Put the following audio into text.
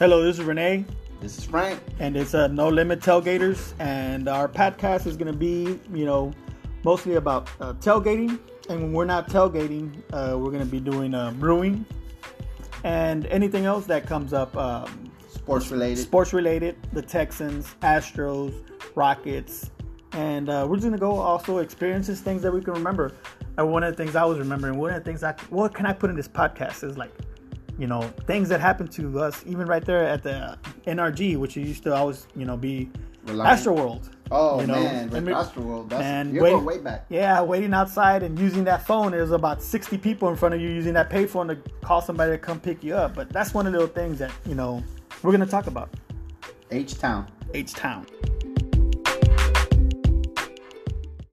Hello, this is Renee, This is Frank. and it's uh, No Limit Tailgaters. And our podcast is going to be, you know, mostly about uh, tailgating. And when we're not tailgating, uh, we're going to be doing uh, brewing and anything else that comes up um, Sports related. sports related the Texans, Astros, Rockets. And uh, we're just going to go also experiences, things that we can remember. And one of the things I was remembering, one of the things I, what can I put in this podcast is like, you know, things that happened to us, even right there at the NRG, which used to always, you know, be Reliant. Astroworld. Oh you know, man, and Astroworld. That's and you're wait- going way back. Yeah, waiting outside and using that phone. There's about 60 people in front of you using that payphone to call somebody to come pick you up. But that's one of those things that, you know, we're going to talk about. H Town. H Town.